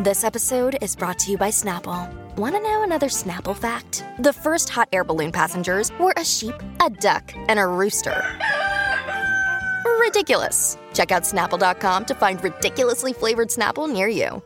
This episode is brought to you by Snapple. Want to know another Snapple fact? The first hot air balloon passengers were a sheep, a duck, and a rooster. Ridiculous. Check out snapple.com to find ridiculously flavored Snapple near you.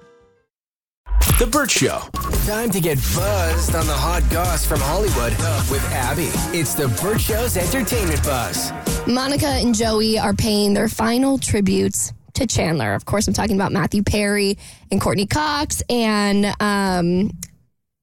The Burt Show. Time to get buzzed on the hot goss from Hollywood with Abby. It's the Burt Show's entertainment buzz. Monica and Joey are paying their final tributes to Chandler. Of course, I'm talking about Matthew Perry and Courteney Cox and um,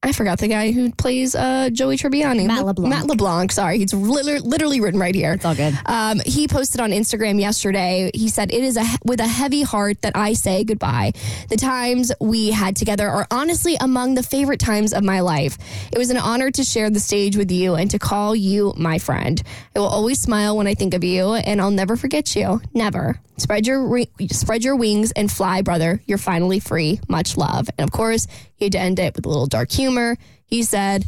I forgot the guy who plays uh, Joey Tribbiani. Matt LeBlanc. Matt LeBlanc. Sorry, he's literally, literally written right here. It's all good. Um, he posted on Instagram yesterday. He said, "It is a with a heavy heart that I say goodbye. The times we had together are honestly among the favorite times of my life. It was an honor to share the stage with you and to call you my friend. I will always smile when I think of you, and I'll never forget you. Never." Spread your spread your wings and fly, brother. You're finally free. Much love. And of course, he had to end it with a little dark humor. He said,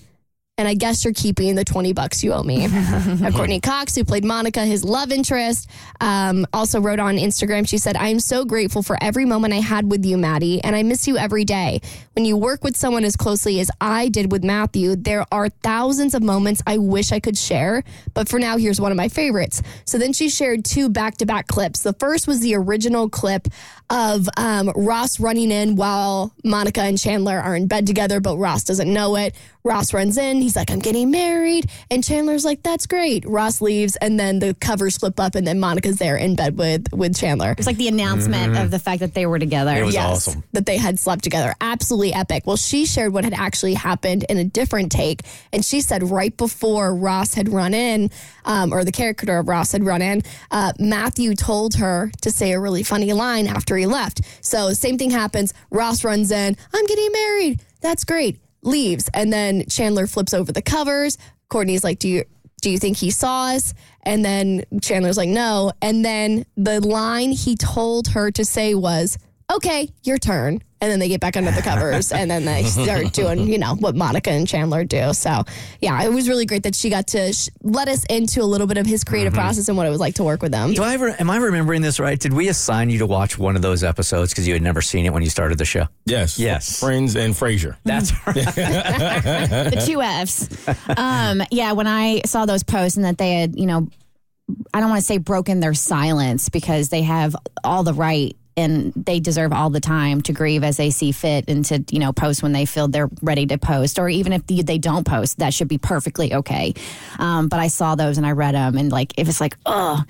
and I guess you're keeping the 20 bucks you owe me. Courteney Cox, who played Monica, his love interest, um, also wrote on Instagram, she said, I am so grateful for every moment I had with you, Maddie, and I miss you every day. When you work with someone as closely as I did with Matthew, there are thousands of moments I wish I could share, but for now, here's one of my favorites. So then she shared two back to back clips. The first was the original clip of um, Ross running in while Monica and Chandler are in bed together, but Ross doesn't know it. Ross runs in. He's like, I'm getting married. And Chandler's like, that's great. Ross leaves, and then the covers flip up, and then Monica's there in bed with, with Chandler. It's like the announcement of the fact that they were together. It was Yes, awesome. that they had slept together. Absolutely epic. Well, she shared what had actually happened in a different take. And she said right before Ross had run in, um, or the character of Ross had run in, uh, Matthew told her to say a really funny line after he left. So, same thing happens. Ross runs in, I'm getting married. That's great. Leaves. And then Chandler flips over the covers. Courteney's like, Do you. Do you think he saw us? And then Chandler's like, no. And then the line he told her to say was, okay, your turn. And then they get back under the covers and then they start doing, you know, what Monica and Chandler do. So, yeah, it was really great that she got to sh- let us into a little bit of his creative process and what it was like to work with them. Do I ever, am I remembering this right? Did we assign you to watch one of those episodes because you had never seen it when you started the show? Yes. Yes. Friends and Frasier. That's right. the two F's. Um, yeah, when I saw those posts and that they had, you know, I don't want to say broken their silence because they have all the right and they deserve all the time to grieve as they see fit and to, you know, post when they feel they're ready to post. Or even if they, they don't post, that should be perfectly okay. Um, but I saw those and I read them and like, it was like, oh.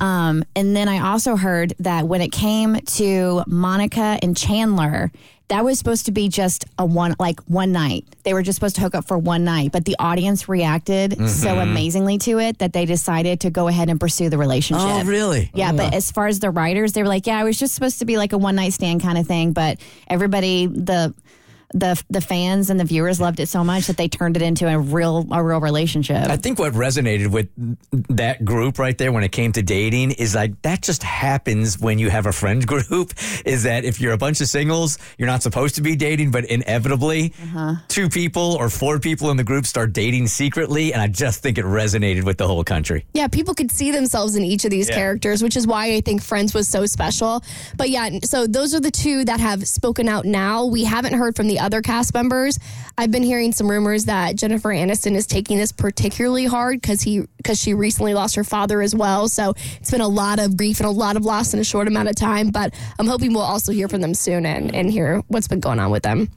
Um, and then I also heard that when it came to Monica and Chandler, that was supposed to be just a one like one night. They were just supposed to hook up for one night, but the audience reacted so mm-hmm. amazingly to it that they decided to go ahead and pursue the relationship. oh, really? Yeah, but as far as the writers, they were like, yeah, it was just supposed to be like a one night stand kind of thing, but everybody the the the fans and the viewers loved it so much that they turned it into a real a real relationship. I think what resonated with that group right there when it came to dating is like that just happens when you have a friend group. Is that if you're a bunch of singles, you're not supposed to be dating, but inevitably uh-huh. two people or four people in the group start dating secretly. And I just think it resonated with the whole country. Yeah, people could see themselves in each of these Yeah. characters, which is why I think Friends was so special. But yeah, so those are the two that have spoken out now. We haven't heard from the other cast members. I've been hearing some rumors that Jennifer Aniston is taking this particularly hard because he because she recently lost her father as well. So it's been a lot of grief and a lot of loss in a short amount of time. But I'm hoping we'll also hear from them soon and, and hear what's been going on with them.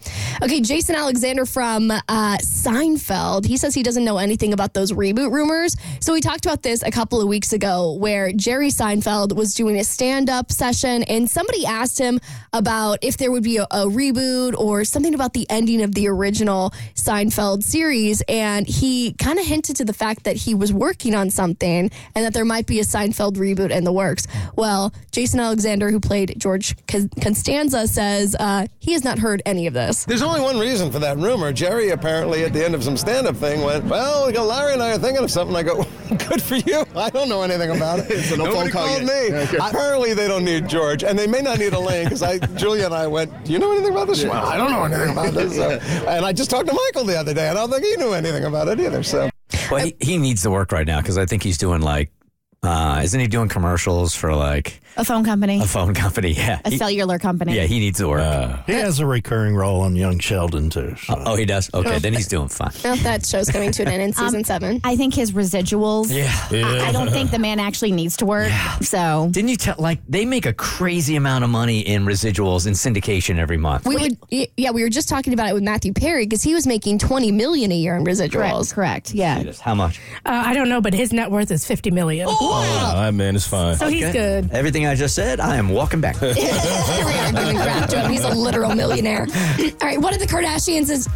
Okay, Jason Alexander from uh, Seinfeld. He says he doesn't know anything about those reboot rumors. So we talked about this a couple of weeks ago where Jerry Seinfeld was doing a stand up session and somebody asked him about if there would be a, a reboot or something about the ending of the original Seinfeld series. And he kind of hinted to the fact that he was working on something and that there might be a Seinfeld reboot in the works. Well, Jason Alexander, who played George Con- Constanza, says uh, he has not heard any of this. There's only one reason for that rumor. Jerry apparently at the end of some stand-up thing went, "Well, we Larry and I are thinking of something." I go, "Good for you. I don't know anything about it. So no phone Nobody call called yet. me. Okay. Apparently, they don't need George, and they may not need Elaine because I, Julia and I went, "Do you know anything about this?" Well, I don't know anything about this. So, and I just talked to Michael the other day, and I don't think he knew anything about it either. So. Well, he, he needs to work right now because I think he's doing like, uh, isn't he doing commercials for like A phone company, A phone company, yeah. a He- cellular company. yeah, he needs to work. He has a recurring role on Young Sheldon too. so. oh, he does? Okay, then he's doing fine. That show's coming to an end in season seven. I think his residuals. Yeah. I, I don't think the man actually needs to work. So Didn't you tell, like, they make a crazy amount of money in residuals in syndication every month. We would, y- yeah, we were just talking about it with Matthew Perry because he was making twenty million a year in correct, residuals. correct. Yeah. How much? Uh, I don't know, but his net worth is 50 million. Oh, that man is fine. So he's good. Everything I just said, I am walking back. We are giving crap to him. He's a literal millionaire. All right, one of the Kardashians is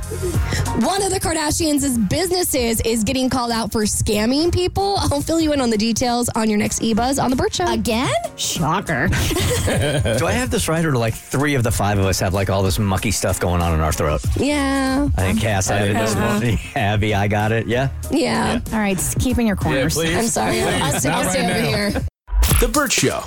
one of the Kardashians' businesses is getting called out for scamming people. I'll fill you in on the details on your next eBuzz on the Burt Show. Again? Shocker. Do I have this right, or do like three of the five of us have like all this mucky stuff going on in our throat? Yeah, I think Cass had it this morning. Abby, I got it. Yeah. yeah. All right, keep in your corners. please. I'm sorry. I'll, I'll Not stay right over now. here. The Burt Show.